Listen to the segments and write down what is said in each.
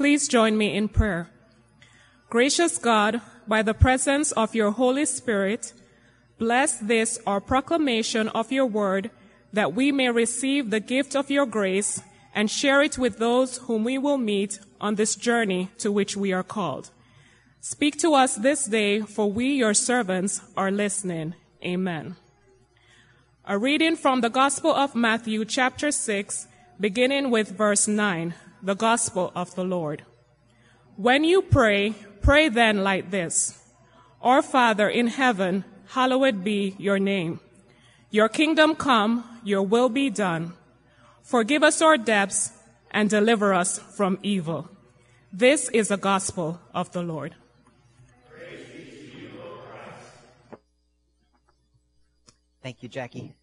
Please join me in prayer. Gracious God, by the presence of your Holy Spirit, bless this our proclamation of your word that we may receive the gift of your grace and share it with those whom we will meet on this journey to which we are called. Speak to us this day, for we, your servants, are listening. Amen. A reading from the Gospel of Matthew, chapter 6, beginning with verse 9, the Gospel of the Lord. When you pray, pray then like this Our Father in heaven, hallowed be your name. Your kingdom come, your will be done. Forgive us our debts and deliver us from evil. This is the gospel of the Lord. Thank you, Jackie.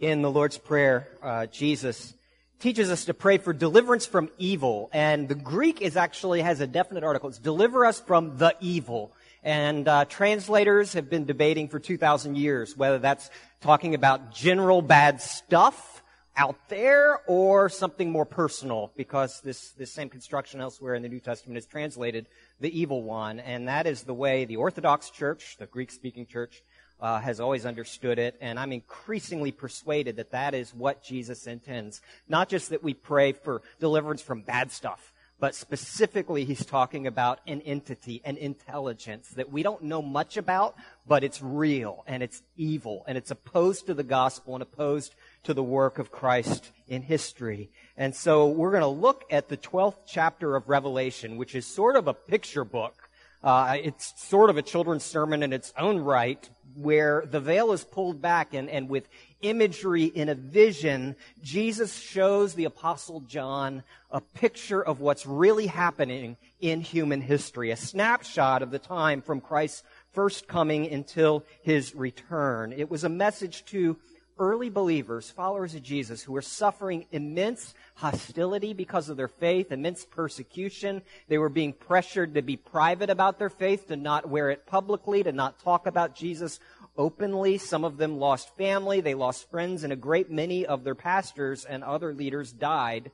In the Lord's Prayer, uh, Jesus teaches us to pray for deliverance from evil. And the Greek is actually has a definite article. It's deliver us from the evil. And uh, translators have been debating for 2,000 years whether that's talking about general bad stuff out there or something more personal because this, this same construction elsewhere in the New Testament is translated the evil one. And that is the way the Orthodox Church, the Greek speaking church, uh, has always understood it, and I'm increasingly persuaded that that is what Jesus intends. Not just that we pray for deliverance from bad stuff, but specifically he's talking about an entity, an intelligence that we don't know much about, but it's real and it's evil and it's opposed to the gospel and opposed to the work of Christ in history. And so we're going to look at the 12th chapter of Revelation, which is sort of a picture book uh, it's sort of a children's sermon in its own right, where the veil is pulled back and, and with imagery in a vision, Jesus shows the apostle John a picture of what's really happening in human history, a snapshot of the time from Christ's first coming until his return. It was a message to early believers, followers of Jesus, who were suffering immense hostility because of their faith, immense persecution. They were being pressured to be private about their faith, to not wear it publicly, to not talk about Jesus openly. Some of them lost family, they lost friends, and a great many of their pastors and other leaders died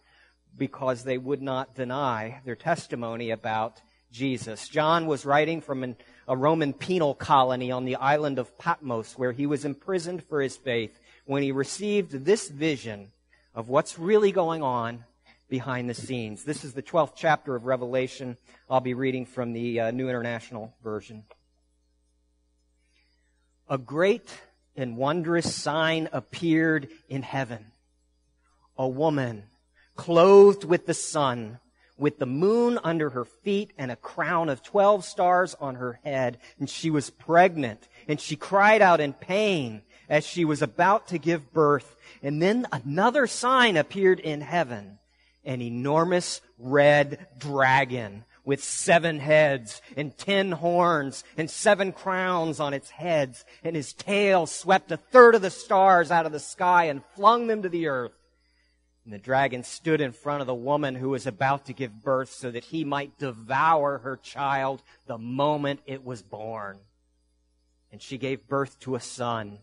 because they would not deny their testimony about Jesus. John was writing from an, a Roman penal colony on the island of Patmos where he was imprisoned for his faith when he received this vision of what's really going on behind the scenes. This is the 12th chapter of Revelation. I'll be reading from the uh, New International Version. A great and wondrous sign appeared in heaven. A woman clothed with the sun, with the moon under her feet and a crown of 12 stars on her head. And she was pregnant and she cried out in pain as she was about to give birth. And then another sign appeared in heaven. An enormous red dragon with seven heads and ten horns and seven crowns on its heads. And his tail swept a third of the stars out of the sky and flung them to the earth. And the dragon stood in front of the woman who was about to give birth so that he might devour her child the moment it was born. And she gave birth to a son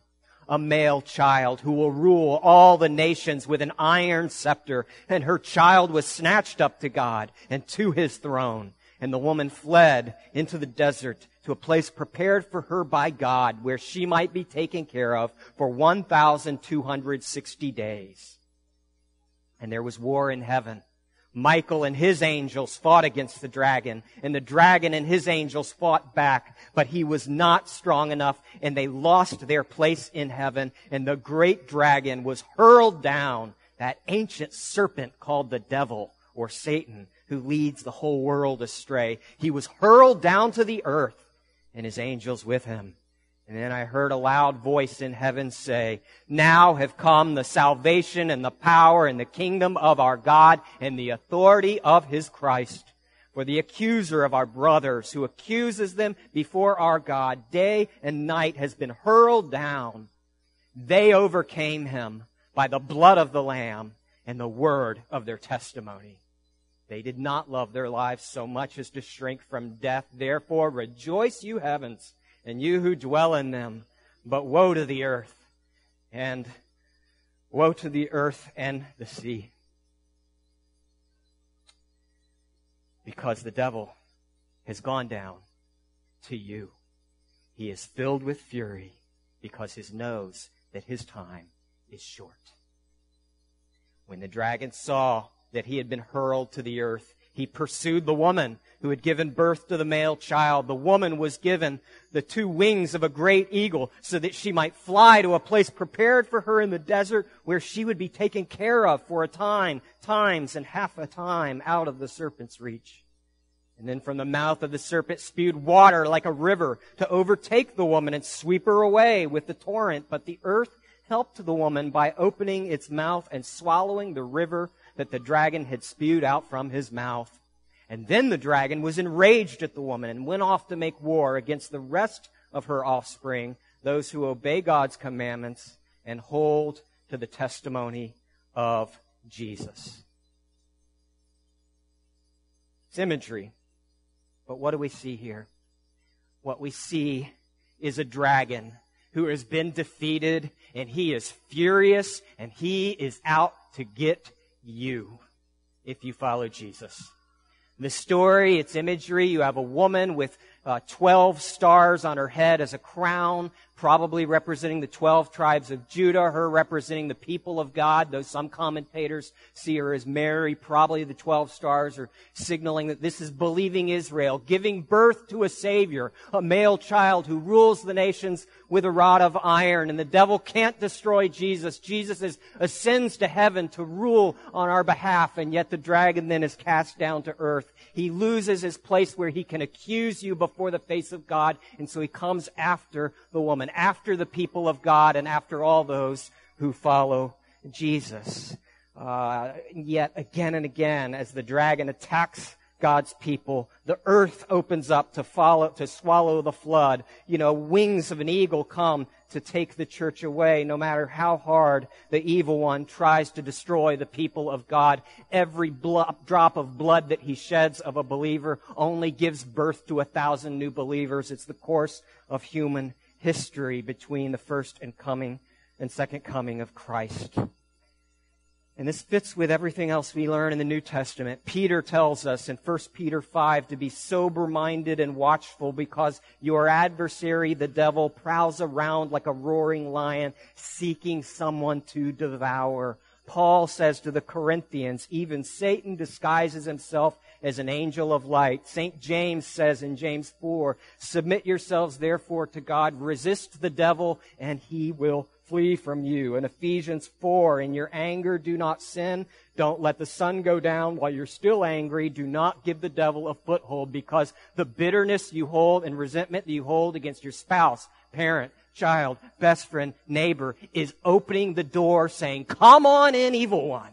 a male child who will rule all the nations with an iron scepter. And her child was snatched up to God and to his throne. And the woman fled into the desert to a place prepared for her by God where she might be taken care of for 1,260 days. And there was war in heaven. Michael and his angels fought against the dragon, and the dragon and his angels fought back, but he was not strong enough, and they lost their place in heaven, and the great dragon was hurled down, that ancient serpent called the devil or Satan, who leads the whole world astray. He was hurled down to the earth, and his angels with him. And then I heard a loud voice in heaven say, Now have come the salvation and the power and the kingdom of our God and the authority of his Christ. For the accuser of our brothers who accuses them before our God day and night has been hurled down. They overcame him by the blood of the Lamb and the word of their testimony. They did not love their lives so much as to shrink from death. Therefore rejoice, you heavens and you who dwell in them. But woe to the earth and woe to the earth and the sea. Because the devil has gone down to you. He is filled with fury because he knows that his time is short. When the dragon saw that he had been hurled to the earth, he pursued the woman who had given birth to the male child. The woman was given the two wings of a great eagle so that she might fly to a place prepared for her in the desert where she would be taken care of for a time, times and half a time out of the serpent's reach. And then from the mouth of the serpent spewed water like a river to overtake the woman and sweep her away with the torrent. But the earth helped the woman by opening its mouth and swallowing the river that the dragon had spewed out from his mouth. And then the dragon was enraged at the woman and went off to make war against the rest of her offspring, those who obey God's commandments and hold to the testimony of Jesus. It's imagery. But what do we see here? What we see is a dragon who has been defeated and he is furious and he is out to get you if you follow Jesus. The story, its imagery, you have a woman with uh, 12 stars on her head as a crown, probably representing the 12 tribes of Judah, her representing the people of God, though some commentators see her as Mary, probably the 12 stars are signaling that this is believing Israel, giving birth to a Savior, a male child who rules the nations with a rod of iron, and the devil can't destroy Jesus. Jesus is, ascends to heaven to rule on our behalf, and yet the dragon then is cast down to earth. He loses his place where he can accuse you before the face of God, and so he comes after the woman after the people of God and after all those who follow Jesus. Uh, yet again and again, as the dragon attacks God's people, the earth opens up to follow, to swallow the flood. You know, wings of an eagle come to take the church away, no matter how hard the evil one tries to destroy the people of God. Every blo- drop of blood that he sheds of a believer only gives birth to a thousand new believers. It's the course of human history between the first and coming and second coming of Christ. And this fits with everything else we learn in the New Testament. Peter tells us in 1 Peter 5 to be sober minded and watchful because your adversary, the devil, prowls around like a roaring lion seeking someone to devour. Paul says to the Corinthians, even Satan disguises himself as an angel of light. St. James says in James 4, submit yourselves therefore to God, resist the devil, and he will flee from you. In Ephesians 4, in your anger, do not sin. Don't let the sun go down while you're still angry. Do not give the devil a foothold because the bitterness you hold and resentment that you hold against your spouse, parent, child, best friend, neighbor is opening the door saying, come on in, evil one.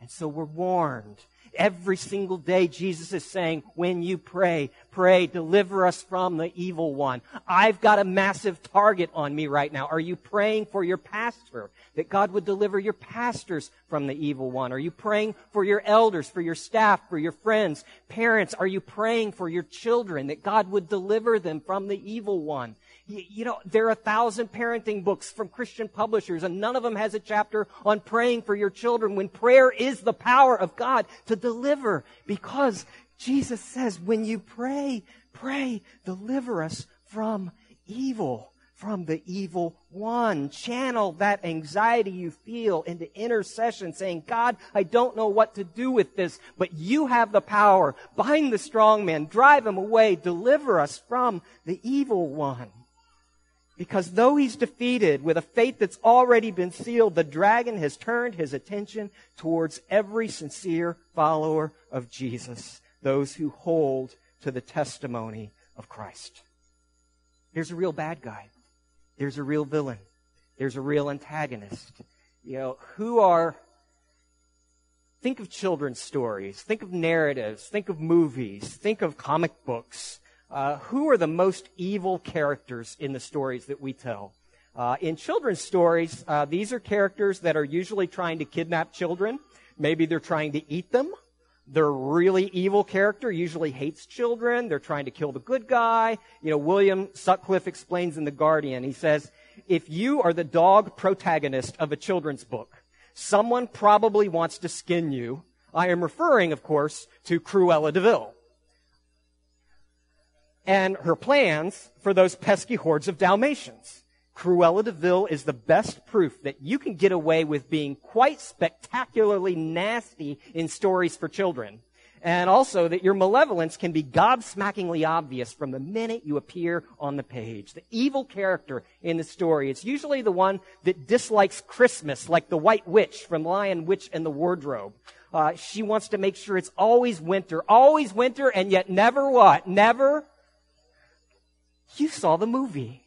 And so we're warned Every single day, Jesus is saying, when you pray, pray, deliver us from the evil one. I've got a massive target on me right now. Are you praying for your pastor? That God would deliver your pastors from the evil one? Are you praying for your elders, for your staff, for your friends, parents? Are you praying for your children that God would deliver them from the evil one? You know, there are a thousand parenting books from Christian publishers, and none of them has a chapter on praying for your children when prayer is the power of God to deliver. Because Jesus says, when you pray, pray, deliver us from evil from the evil one. Channel that anxiety you feel into intercession saying, God, I don't know what to do with this, but you have the power. Bind the strong man, drive him away, deliver us from the evil one. Because though he's defeated with a fate that's already been sealed, the dragon has turned his attention towards every sincere follower of Jesus, those who hold to the testimony of Christ. There's a real bad guy. There's a real villain. There's a real antagonist. You know, who are, think of children's stories, think of narratives, think of movies, think of comic books. Uh, who are the most evil characters in the stories that we tell? Uh, in children's stories, uh, these are characters that are usually trying to kidnap children. Maybe they're trying to eat them. They're really evil character, usually hates children. They're trying to kill the good guy. You know, William Sutcliffe explains in The Guardian, he says, if you are the dog protagonist of a children's book, someone probably wants to skin you. I am referring, of course, to Cruella de Vil. And her plans for those pesky hordes of Dalmatians. Cruella de Vil is the best proof that you can get away with being quite spectacularly nasty in stories for children. And also that your malevolence can be gobsmackingly obvious from the minute you appear on the page. The evil character in the story, it's usually the one that dislikes Christmas, like the White Witch from Lion, Witch, and the Wardrobe. Uh, she wants to make sure it's always winter, always winter, and yet never what? Never? You saw the movie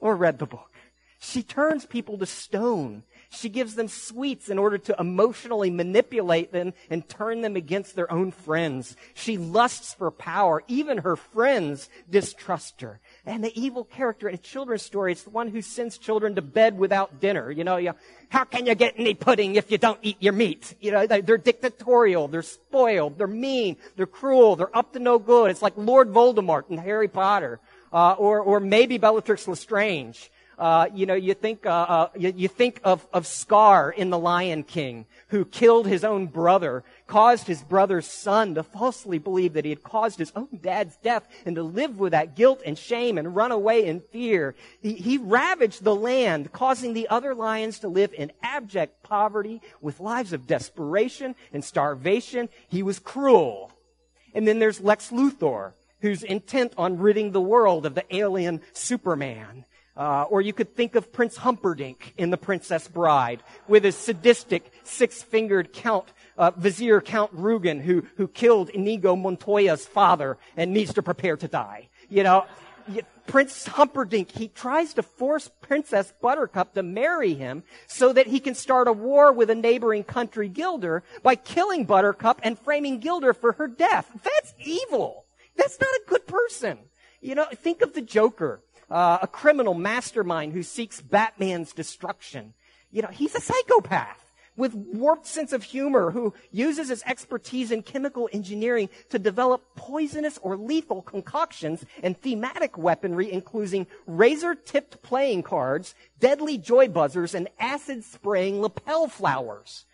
or read the book. She turns people to stone. She gives them sweets in order to emotionally manipulate them and turn them against their own friends. She lusts for power. Even her friends distrust her. And the evil character in a children's story, it's the one who sends children to bed without dinner. You know, you, how can you get any pudding if you don't eat your meat? You know, they're dictatorial, they're spoiled, they're mean, they're cruel, they're up to no good. It's like Lord Voldemort in Harry Potter uh, or, or maybe Bellatrix Lestrange. Uh, you know, you think, uh, uh, you, you, think of, of Scar in The Lion King, who killed his own brother, caused his brother's son to falsely believe that he had caused his own dad's death and to live with that guilt and shame and run away in fear. He, he ravaged the land, causing the other lions to live in abject poverty with lives of desperation and starvation. He was cruel. And then there's Lex Luthor, who's intent on ridding the world of the alien Superman. Uh, or you could think of Prince Humperdinck in The Princess Bride with his sadistic six-fingered Count, uh, Vizier Count Rugen who, who killed Inigo Montoya's father and needs to prepare to die. You know, Prince Humperdinck, he tries to force Princess Buttercup to marry him so that he can start a war with a neighboring country Guilder, by killing Buttercup and framing Guilder for her death. That's evil. That's not a good person. You know, think of the Joker, uh, a criminal mastermind who seeks Batman's destruction. You know, he's a psychopath with warped sense of humor who uses his expertise in chemical engineering to develop poisonous or lethal concoctions and thematic weaponry including razor-tipped playing cards, deadly joy buzzers, and acid spraying lapel flowers.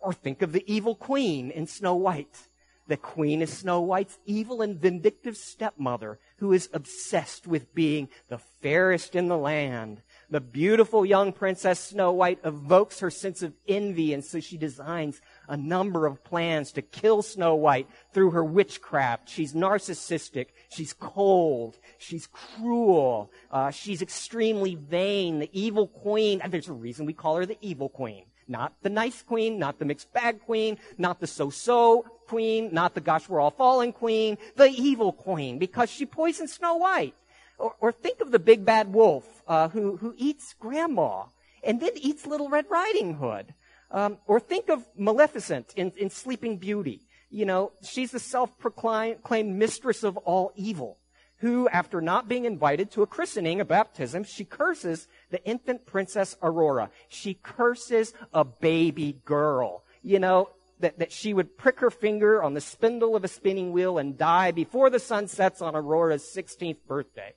Or think of the evil queen in Snow White. The queen is Snow White's evil and vindictive stepmother who is obsessed with being the fairest in the land. The beautiful young princess Snow White evokes her sense of envy and so she designs a number of plans to kill Snow White through her witchcraft. She's narcissistic. She's cold. She's cruel. Uh, she's extremely vain. The evil queen. There's a reason we call her the evil queen. Not the nice queen, not the mixed bag queen, not the so-so queen, not the gosh we're all falling queen, the evil queen, because she poisoned Snow White. Or, or think of the big bad wolf uh, who, who eats grandma and then eats Little Red Riding Hood. Um, or think of Maleficent in, in Sleeping Beauty. You know, she's the self-proclaimed mistress of all evil who, after not being invited to a christening, a baptism, she curses the infant princess Aurora. She curses a baby girl. You know, that, that she would prick her finger on the spindle of a spinning wheel and die before the sun sets on Aurora's 16th birthday.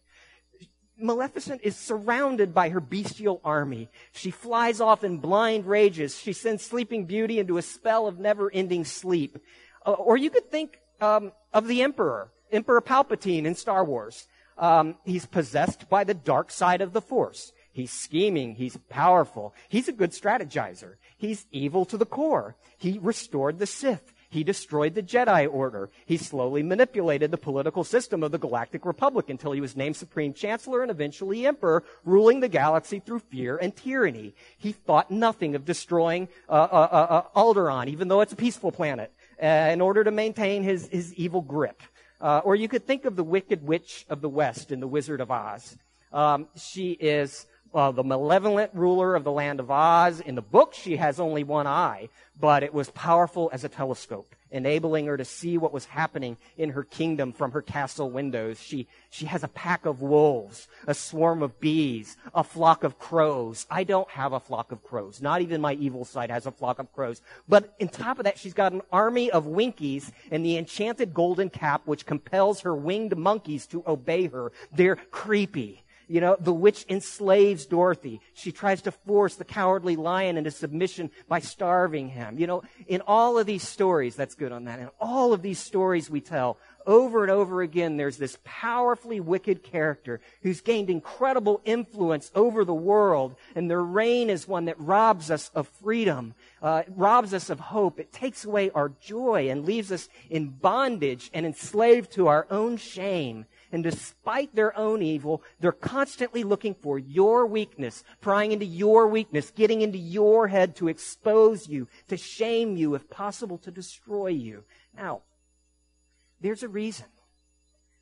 Maleficent is surrounded by her bestial army. She flies off in blind rages. She sends Sleeping Beauty into a spell of never-ending sleep. Uh, or you could think um, of the Emperor, Emperor Palpatine in Star Wars. Um, he's possessed by the dark side of the Force. He's scheming. He's powerful. He's a good strategizer. He's evil to the core. He restored the Sith. He destroyed the Jedi Order. He slowly manipulated the political system of the Galactic Republic until he was named Supreme Chancellor and eventually Emperor, ruling the galaxy through fear and tyranny. He thought nothing of destroying uh, uh, uh, uh Alderaan, even though it's a peaceful planet, uh, in order to maintain his, his evil grip. Uh, or you could think of the Wicked Witch of the West in The Wizard of Oz. Um, she is uh, the malevolent ruler of the land of Oz. In the book, she has only one eye, but it was powerful as a telescope, enabling her to see what was happening in her kingdom from her castle windows. She, she has a pack of wolves, a swarm of bees, a flock of crows. I don't have a flock of crows. Not even my evil side has a flock of crows. But on top of that, she's got an army of winkies and the enchanted golden cap, which compels her winged monkeys to obey her. They're creepy You know, the witch enslaves Dorothy. She tries to force the cowardly lion into submission by starving him. You know, in all of these stories, that's good on that. In all of these stories we tell, over and over again, there's this powerfully wicked character who's gained incredible influence over the world, and their reign is one that robs us of freedom, uh, robs us of hope. It takes away our joy and leaves us in bondage and enslaved to our own shame. And despite their own evil, they're constantly looking for your weakness, prying into your weakness, getting into your head to expose you, to shame you, if possible, to destroy you. Now, there's a reason.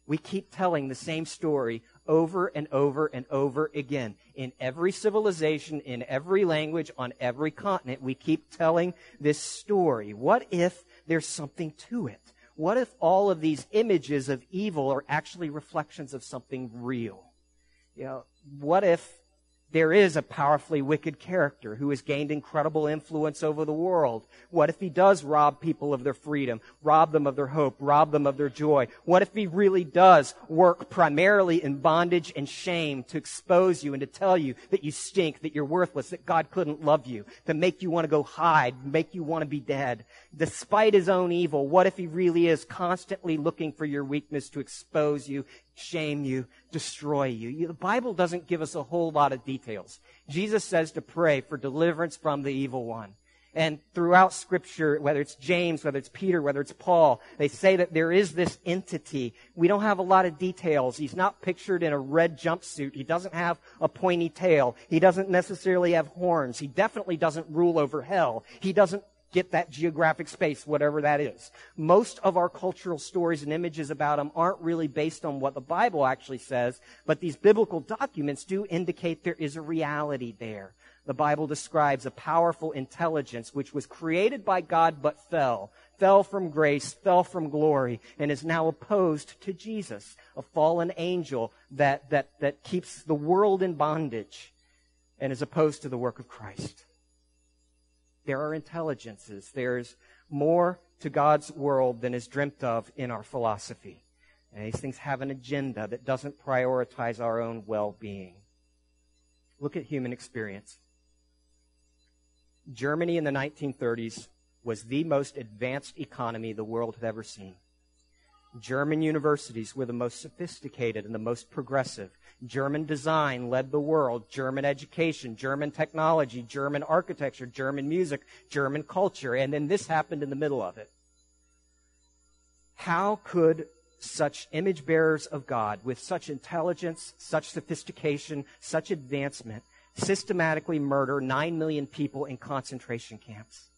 We keep telling the same story over and over and over again. In every civilization, in every language, on every continent, we keep telling this story. What if there's something to it? What if all of these images of evil are actually reflections of something real? You know, what if there is a powerfully wicked character who has gained incredible influence over the world. What if he does rob people of their freedom, rob them of their hope, rob them of their joy? What if he really does work primarily in bondage and shame to expose you and to tell you that you stink, that you're worthless, that God couldn't love you, to make you want to go hide, make you want to be dead? Despite his own evil, what if he really is constantly looking for your weakness to expose you shame you, destroy you. The Bible doesn't give us a whole lot of details. Jesus says to pray for deliverance from the evil one. And throughout scripture, whether it's James, whether it's Peter, whether it's Paul, they say that there is this entity. We don't have a lot of details. He's not pictured in a red jumpsuit. He doesn't have a pointy tail. He doesn't necessarily have horns. He definitely doesn't rule over hell. He doesn't get that geographic space, whatever that is. Most of our cultural stories and images about them aren't really based on what the Bible actually says, but these biblical documents do indicate there is a reality there. The Bible describes a powerful intelligence which was created by God but fell, fell from grace, fell from glory, and is now opposed to Jesus, a fallen angel that, that, that keeps the world in bondage and is opposed to the work of Christ. There are intelligences. There's more to God's world than is dreamt of in our philosophy. And these things have an agenda that doesn't prioritize our own well being. Look at human experience. Germany in the 1930s was the most advanced economy the world had ever seen. German universities were the most sophisticated and the most progressive. German design led the world. German education, German technology, German architecture, German music, German culture. And then this happened in the middle of it. How could such image bearers of God with such intelligence, such sophistication, such advancement systematically murder 9 million people in concentration camps?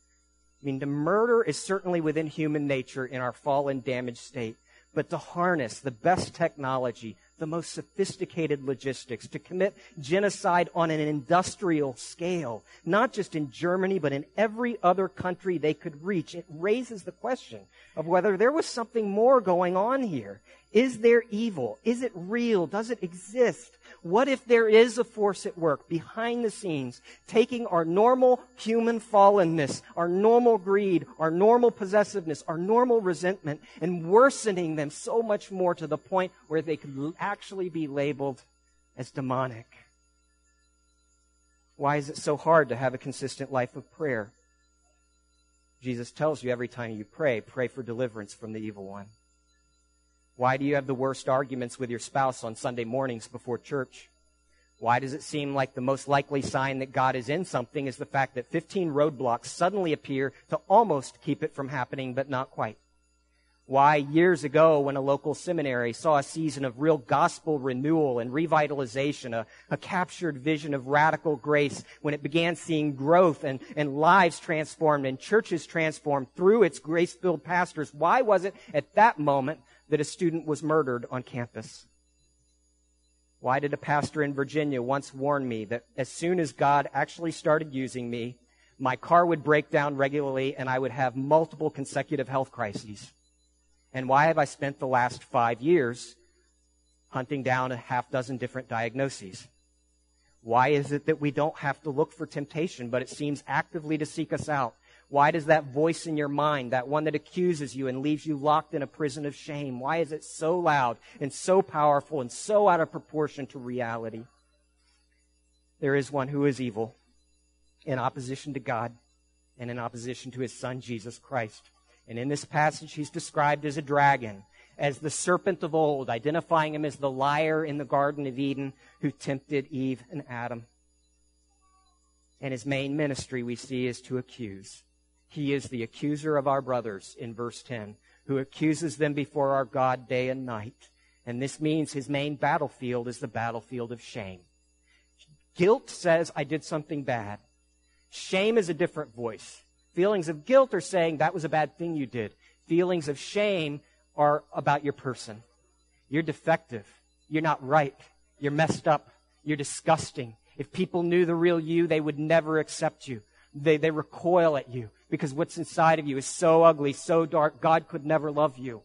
I mean, the murder is certainly within human nature in our fallen, damaged state but to harness the best technology, the most sophisticated logistics, to commit genocide on an industrial scale, not just in Germany, but in every other country they could reach. It raises the question of whether there was something more going on here. Is there evil? Is it real? Does it exist? What if there is a force at work behind the scenes, taking our normal human fallenness, our normal greed, our normal possessiveness, our normal resentment, and worsening them so much more to the point where they could actually be labeled as demonic? Why is it so hard to have a consistent life of prayer? Jesus tells you every time you pray, pray for deliverance from the evil one. Why do you have the worst arguments with your spouse on Sunday mornings before church? Why does it seem like the most likely sign that God is in something is the fact that 15 roadblocks suddenly appear to almost keep it from happening, but not quite? Why years ago when a local seminary saw a season of real gospel renewal and revitalization, a, a captured vision of radical grace, when it began seeing growth and, and lives transformed and churches transformed through its grace-filled pastors, why was it at that moment that a student was murdered on campus? Why did a pastor in Virginia once warn me that as soon as God actually started using me, my car would break down regularly and I would have multiple consecutive health crises? And why have I spent the last five years hunting down a half dozen different diagnoses? Why is it that we don't have to look for temptation, but it seems actively to seek us out? Why does that voice in your mind, that one that accuses you and leaves you locked in a prison of shame, why is it so loud and so powerful and so out of proportion to reality? There is one who is evil in opposition to God and in opposition to his son, Jesus Christ. And in this passage, he's described as a dragon, as the serpent of old, identifying him as the liar in the Garden of Eden who tempted Eve and Adam. And his main ministry we see is to accuse. He is the accuser of our brothers in verse 10, who accuses them before our God day and night. And this means his main battlefield is the battlefield of shame. Guilt says, I did something bad. Shame is a different voice. Feelings of guilt are saying, that was a bad thing you did. Feelings of shame are about your person. You're defective. You're not right. You're messed up. You're disgusting. If people knew the real you, they would never accept you. They, they recoil at you because what's inside of you is so ugly, so dark, God could never love you.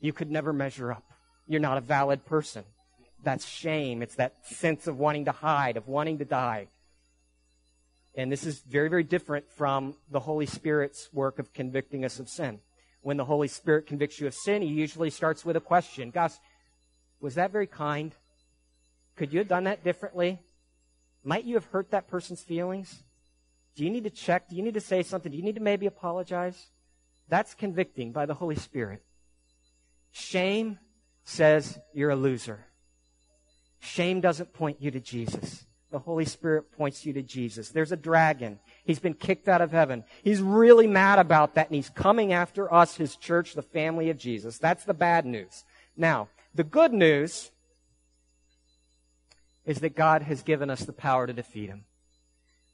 You could never measure up. You're not a valid person. That's shame. It's that sense of wanting to hide, of wanting to die. And this is very, very different from the Holy Spirit's work of convicting us of sin. When the Holy Spirit convicts you of sin, he usually starts with a question. Gosh, was that very kind? Could you have done that differently? Might you have hurt that person's feelings? Do you need to check? Do you need to say something? Do you need to maybe apologize? That's convicting by the Holy Spirit. Shame says you're a loser. Shame doesn't point you to Jesus. The Holy Spirit points you to Jesus. There's a dragon. He's been kicked out of heaven. He's really mad about that, and he's coming after us, his church, the family of Jesus. That's the bad news. Now, the good news is that God has given us the power to defeat him.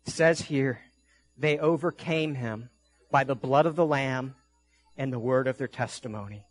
It says here, they overcame him by the blood of the Lamb and the word of their testimony.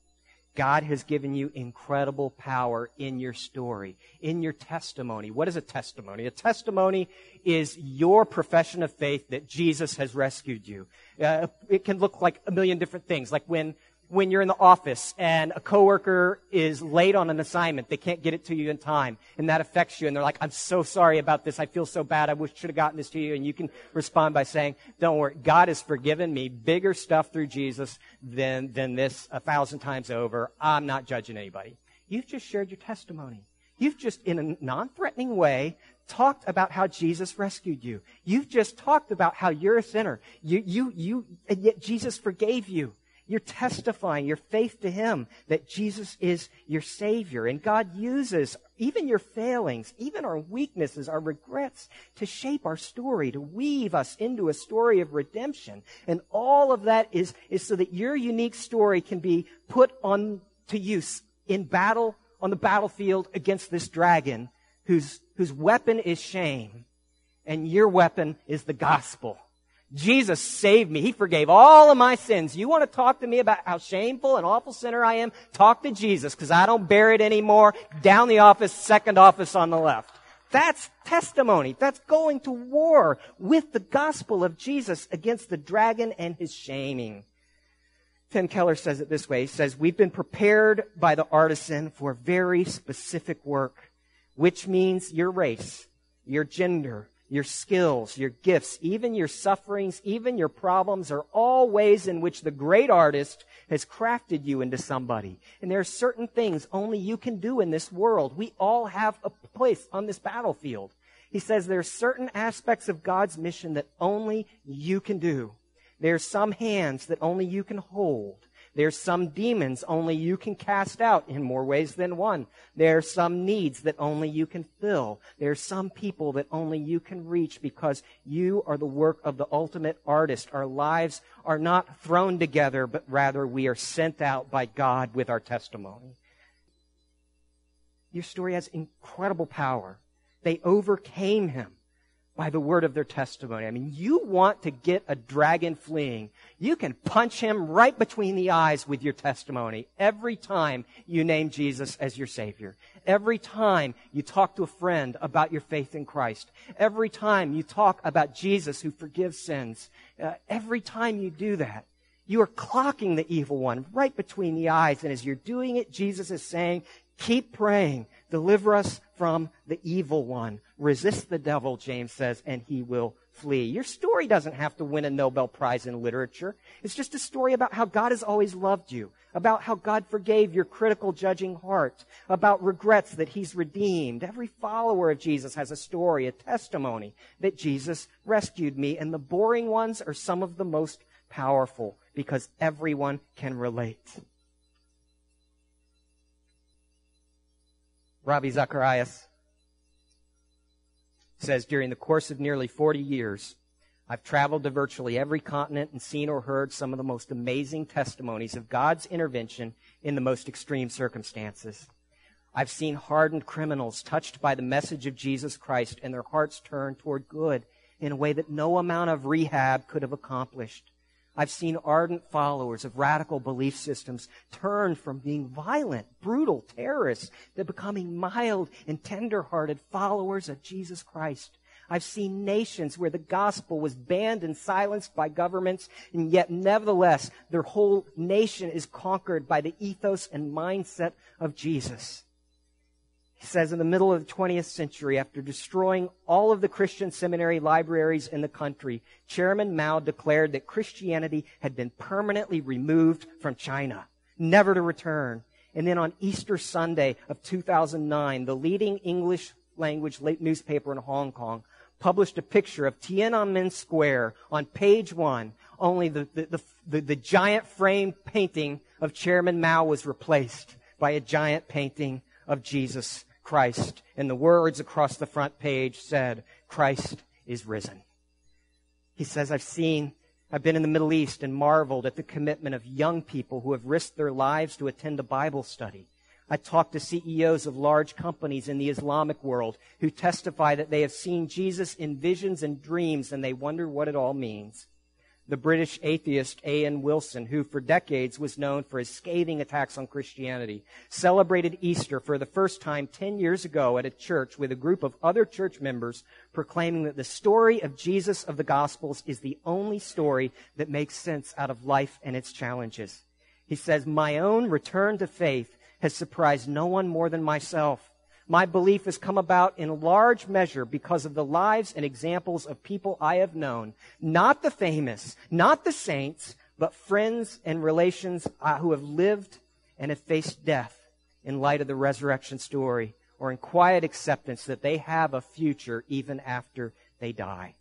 God has given you incredible power in your story, in your testimony. What is a testimony? A testimony is your profession of faith that Jesus has rescued you. Uh, it can look like a million different things, like when when you're in the office and a coworker is late on an assignment, they can't get it to you in time, and that affects you, and they're like, I'm so sorry about this, I feel so bad, I wish should have gotten this to you, and you can respond by saying, don't worry, God has forgiven me bigger stuff through Jesus than, than this a thousand times over. I'm not judging anybody. You've just shared your testimony. You've just, in a non-threatening way, talked about how Jesus rescued you. You've just talked about how you're a sinner. You, you, you, and yet Jesus forgave you. You're testifying your faith to Him that Jesus is your Savior. And God uses even your failings, even our weaknesses, our regrets to shape our story, to weave us into a story of redemption. And all of that is, is so that your unique story can be put on to use in battle on the battlefield against this dragon whose, whose weapon is shame and your weapon is the gospel. Jesus saved me. He forgave all of my sins. You want to talk to me about how shameful and awful sinner I am? Talk to Jesus because I don't bear it anymore. Down the office, second office on the left. That's testimony. That's going to war with the gospel of Jesus against the dragon and his shaming. Tim Keller says it this way. He says, we've been prepared by the artisan for very specific work, which means your race, your gender, your skills, your gifts, even your sufferings, even your problems are all ways in which the great artist has crafted you into somebody. And there are certain things only you can do in this world. We all have a place on this battlefield. He says there are certain aspects of God's mission that only you can do. There are some hands that only you can hold. There's some demons only you can cast out in more ways than one. There are some needs that only you can fill. There are some people that only you can reach because you are the work of the ultimate artist. Our lives are not thrown together, but rather we are sent out by God with our testimony. Your story has incredible power. They overcame him by the word of their testimony. I mean, you want to get a dragon fleeing. You can punch him right between the eyes with your testimony every time you name Jesus as your Savior. Every time you talk to a friend about your faith in Christ. Every time you talk about Jesus who forgives sins. Uh, every time you do that, you are clocking the evil one right between the eyes. And as you're doing it, Jesus is saying, keep praying Deliver us from the evil one. Resist the devil, James says, and he will flee. Your story doesn't have to win a Nobel Prize in literature. It's just a story about how God has always loved you, about how God forgave your critical, judging heart, about regrets that He's redeemed. Every follower of Jesus has a story, a testimony that Jesus rescued me, and the boring ones are some of the most powerful because everyone can relate. Ravi Zacharias says, during the course of nearly 40 years, I've traveled to virtually every continent and seen or heard some of the most amazing testimonies of God's intervention in the most extreme circumstances. I've seen hardened criminals touched by the message of Jesus Christ and their hearts turned toward good in a way that no amount of rehab could have accomplished. I've seen ardent followers of radical belief systems turn from being violent, brutal terrorists to becoming mild and tender-hearted followers of Jesus Christ. I've seen nations where the gospel was banned and silenced by governments, and yet nevertheless, their whole nation is conquered by the ethos and mindset of Jesus. He says in the middle of the 20th century, after destroying all of the Christian seminary libraries in the country, Chairman Mao declared that Christianity had been permanently removed from China, never to return. And then on Easter Sunday of 2009, the leading English language newspaper in Hong Kong published a picture of Tiananmen Square on page one. Only the, the, the, the, giant frame painting of Chairman Mao was replaced by a giant painting of Jesus Christ. And the words across the front page said, Christ is risen. He says, I've seen, I've been in the Middle East and marveled at the commitment of young people who have risked their lives to attend a Bible study. I talked to CEOs of large companies in the Islamic world who testify that they have seen Jesus in visions and dreams and they wonder what it all means the British atheist A.N. Wilson, who for decades was known for his scathing attacks on Christianity, celebrated Easter for the first time 10 years ago at a church with a group of other church members proclaiming that the story of Jesus of the Gospels is the only story that makes sense out of life and its challenges. He says, My own return to faith has surprised no one more than myself. My belief has come about in large measure because of the lives and examples of people I have known. Not the famous, not the saints, but friends and relations uh, who have lived and have faced death in light of the resurrection story or in quiet acceptance that they have a future even after they die.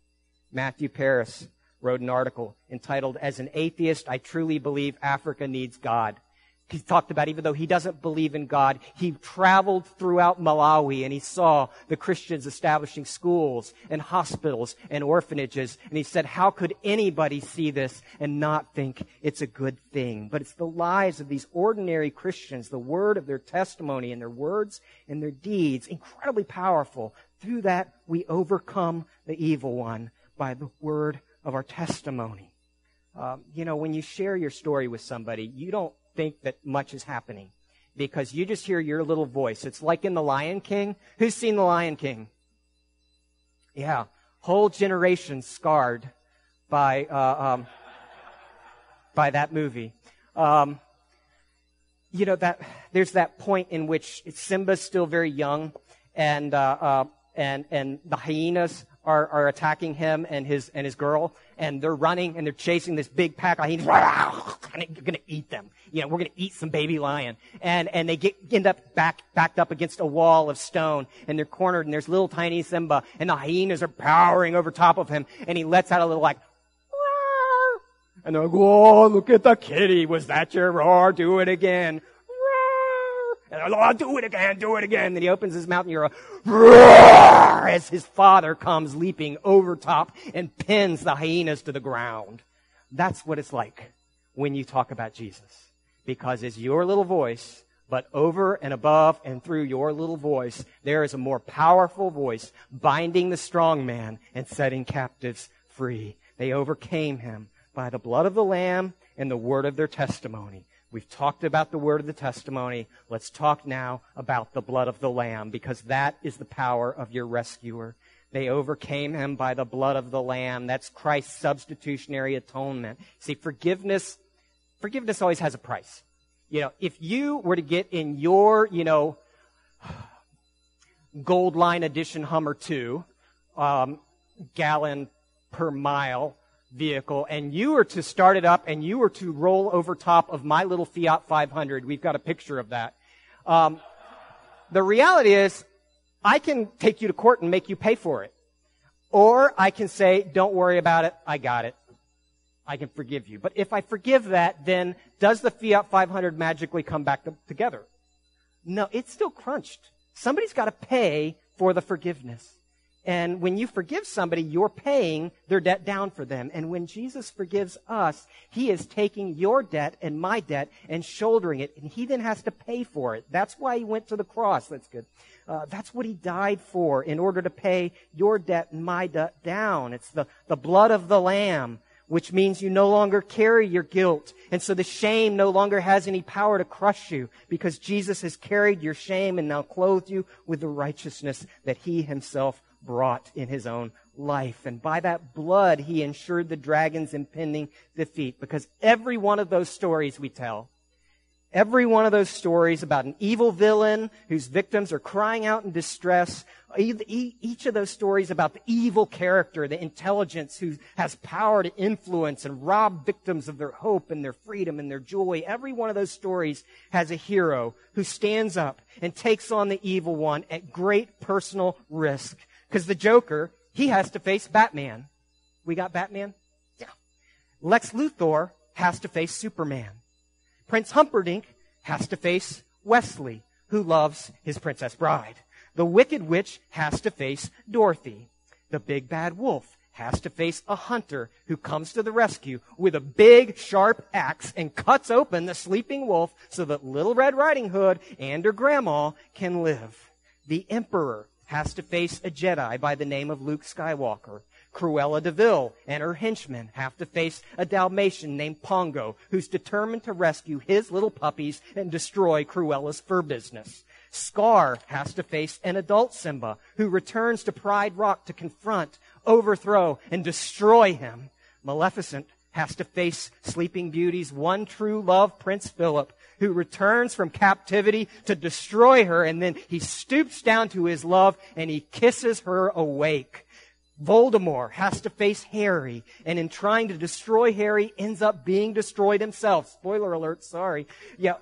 Matthew Parris wrote an article entitled, As an Atheist, I Truly Believe Africa Needs God he talked about even though he doesn't believe in God, he traveled throughout Malawi and he saw the Christians establishing schools and hospitals and orphanages. And he said, how could anybody see this and not think it's a good thing? But it's the lives of these ordinary Christians, the word of their testimony and their words and their deeds, incredibly powerful. Through that, we overcome the evil one by the word of our testimony. Um, you know, when you share your story with somebody, you don't think that much is happening because you just hear your little voice. It's like in The Lion King. Who's seen The Lion King? Yeah. Whole generation scarred by, uh, um, by that movie. Um, you know, that, there's that point in which Simba's still very young and, uh, uh, and, and the hyenas are, are attacking him and his, and his girl, and they're running and they're chasing this big pack of hyenas. You're gonna eat them you know, we're going to eat some baby lion. And, and they get, end up back, backed up against a wall of stone and they're cornered and there's little tiny Simba and the hyenas are powering over top of him and he lets out a little like, and they're like, whoa, look at the kitty. Was that your roar? Do it again. And oh, do it again, do it again. Then he opens his mouth and you're roar as his father comes leaping over top and pins the hyenas to the ground. That's what it's like when you talk about Jesus because it's your little voice, but over and above and through your little voice, there is a more powerful voice binding the strong man and setting captives free. They overcame him by the blood of the Lamb and the word of their testimony. We've talked about the word of the testimony. Let's talk now about the blood of the Lamb because that is the power of your rescuer. They overcame him by the blood of the Lamb. That's Christ's substitutionary atonement. See, forgiveness forgiveness always has a price. You know, if you were to get in your, you know, Gold Line Edition Hummer 2, um, gallon per mile vehicle, and you were to start it up and you were to roll over top of my little Fiat 500. We've got a picture of that. Um, the reality is, I can take you to court and make you pay for it. Or I can say, don't worry about it, I got it. I can forgive you. But if I forgive that, then does the Fiat 500 magically come back to, together? No, it's still crunched. Somebody's got to pay for the forgiveness. And when you forgive somebody, you're paying their debt down for them. And when Jesus forgives us, He is taking your debt and my debt and shouldering it. And He then has to pay for it. That's why He went to the cross. That's good. Uh, that's what He died for in order to pay your debt and my debt down. It's the, the blood of the Lamb which means you no longer carry your guilt. And so the shame no longer has any power to crush you because Jesus has carried your shame and now clothed you with the righteousness that he himself brought in his own life. And by that blood, he ensured the dragon's impending defeat because every one of those stories we tell Every one of those stories about an evil villain whose victims are crying out in distress, each of those stories about the evil character, the intelligence who has power to influence and rob victims of their hope and their freedom and their joy, every one of those stories has a hero who stands up and takes on the evil one at great personal risk. Because the Joker, he has to face Batman. We got Batman? Yeah. Lex Luthor has to face Superman. Prince Humperdinck has to face Wesley, who loves his princess bride. The Wicked Witch has to face Dorothy. The Big Bad Wolf has to face a hunter who comes to the rescue with a big, sharp axe and cuts open the sleeping wolf so that Little Red Riding Hood and her grandma can live. The Emperor has to face a Jedi by the name of Luke Skywalker. Cruella de Vil and her henchmen have to face a Dalmatian named Pongo, who's determined to rescue his little puppies and destroy Cruella's fur business. Scar has to face an adult Simba, who returns to Pride Rock to confront, overthrow, and destroy him. Maleficent has to face Sleeping Beauty's one true love, Prince Philip, who returns from captivity to destroy her, and then he stoops down to his love and he kisses her awake. Voldemort has to face Harry, and in trying to destroy Harry, ends up being destroyed himself. Spoiler alert, sorry. Yeah.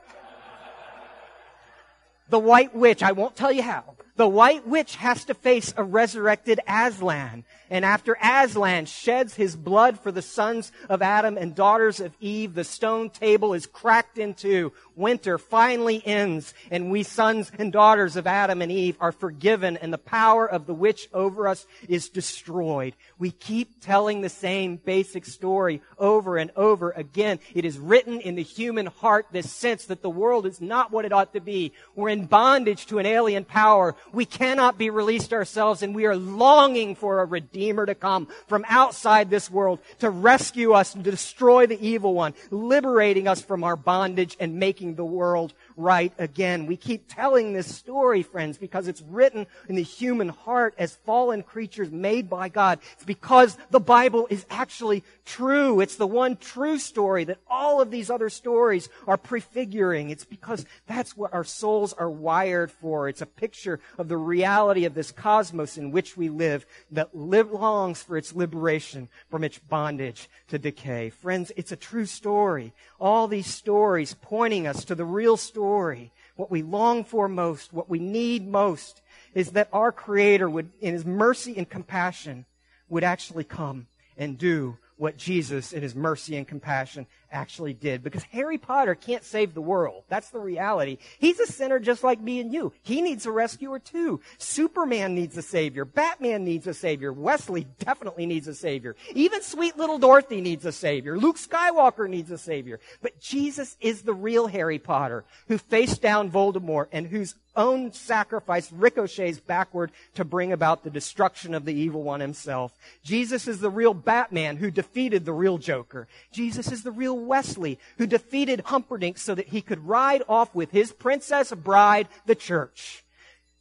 The White Witch, I won't tell you how. The White Witch has to face a resurrected Aslan. And after Aslan sheds his blood for the sons of Adam and daughters of Eve, the stone table is cracked in two. Winter finally ends, and we sons and daughters of Adam and Eve are forgiven, and the power of the witch over us is destroyed. We keep telling the same basic story over and over again. It is written in the human heart this sense that the world is not what it ought to be. We're in bondage to an alien power. We cannot be released ourselves, and we are longing for a Redeemer to come from outside this world to rescue us and to destroy the evil one, liberating us from our bondage and making the world right again. We keep telling this story, friends, because it's written in the human heart as fallen creatures made by God. It's because the Bible is actually true. It's the one true story that all of these other stories are prefiguring. It's because that's what our souls are wired for. It's a picture of the reality of this cosmos in which we live that live, longs for its liberation from its bondage to decay. Friends, it's a true story. All these stories pointing us to the real story. What we long for most, what we need most, is that our Creator would, in His mercy and compassion, would actually come and do what Jesus in his mercy and compassion actually did. Because Harry Potter can't save the world. That's the reality. He's a sinner just like me and you. He needs a rescuer too. Superman needs a savior. Batman needs a savior. Wesley definitely needs a savior. Even sweet little Dorothy needs a savior. Luke Skywalker needs a savior. But Jesus is the real Harry Potter who faced down Voldemort and whose own sacrifice ricochets backward to bring about the destruction of the evil one himself. Jesus is the real Batman who defeated the real Joker. Jesus is the real Wesley who defeated Humperdinck so that he could ride off with his princess bride, the church.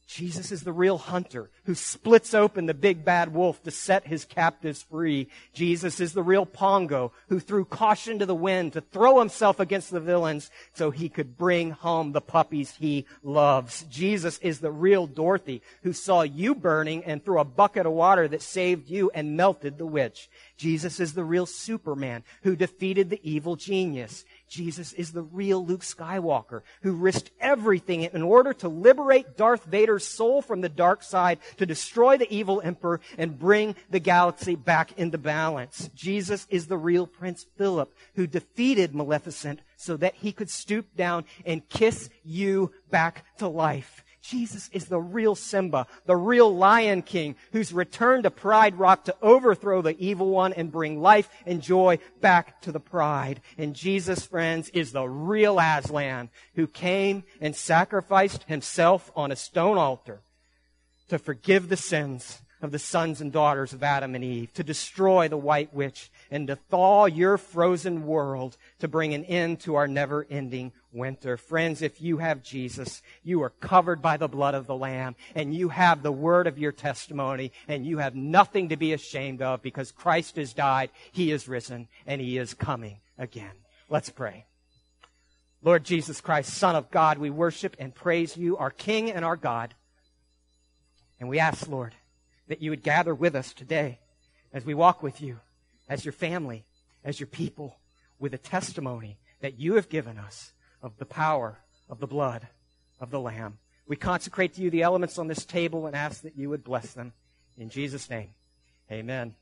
Jesus is the real hunter who splits open the big bad wolf to set his captives free. Jesus is the real Pongo who threw caution to the wind to throw himself against the villains so he could bring home the puppies he loves. Jesus is the real Dorothy who saw you burning and threw a bucket of water that saved you and melted the witch. Jesus is the real Superman who defeated the evil genius. Jesus is the real Luke Skywalker who risked everything in order to liberate Darth Vader's soul from the dark side, to destroy the evil emperor and bring the galaxy back into balance. Jesus is the real Prince Philip who defeated Maleficent so that he could stoop down and kiss you back to life. Jesus is the real Simba, the real Lion King, who's returned to Pride Rock to overthrow the evil one and bring life and joy back to the pride. And Jesus, friends, is the real Aslan, who came and sacrificed himself on a stone altar to forgive the sins of the sons and daughters of Adam and Eve, to destroy the white witch, and to thaw your frozen world to bring an end to our never ending winter. Friends, if you have Jesus, you are covered by the blood of the Lamb, and you have the word of your testimony, and you have nothing to be ashamed of because Christ has died, He is risen, and He is coming again. Let's pray. Lord Jesus Christ, Son of God, we worship and praise you, our King and our God. And we ask, Lord, that you would gather with us today as we walk with you, as your family, as your people, with a testimony that you have given us of the power of the blood of the Lamb. We consecrate to you the elements on this table and ask that you would bless them. In Jesus' name, amen.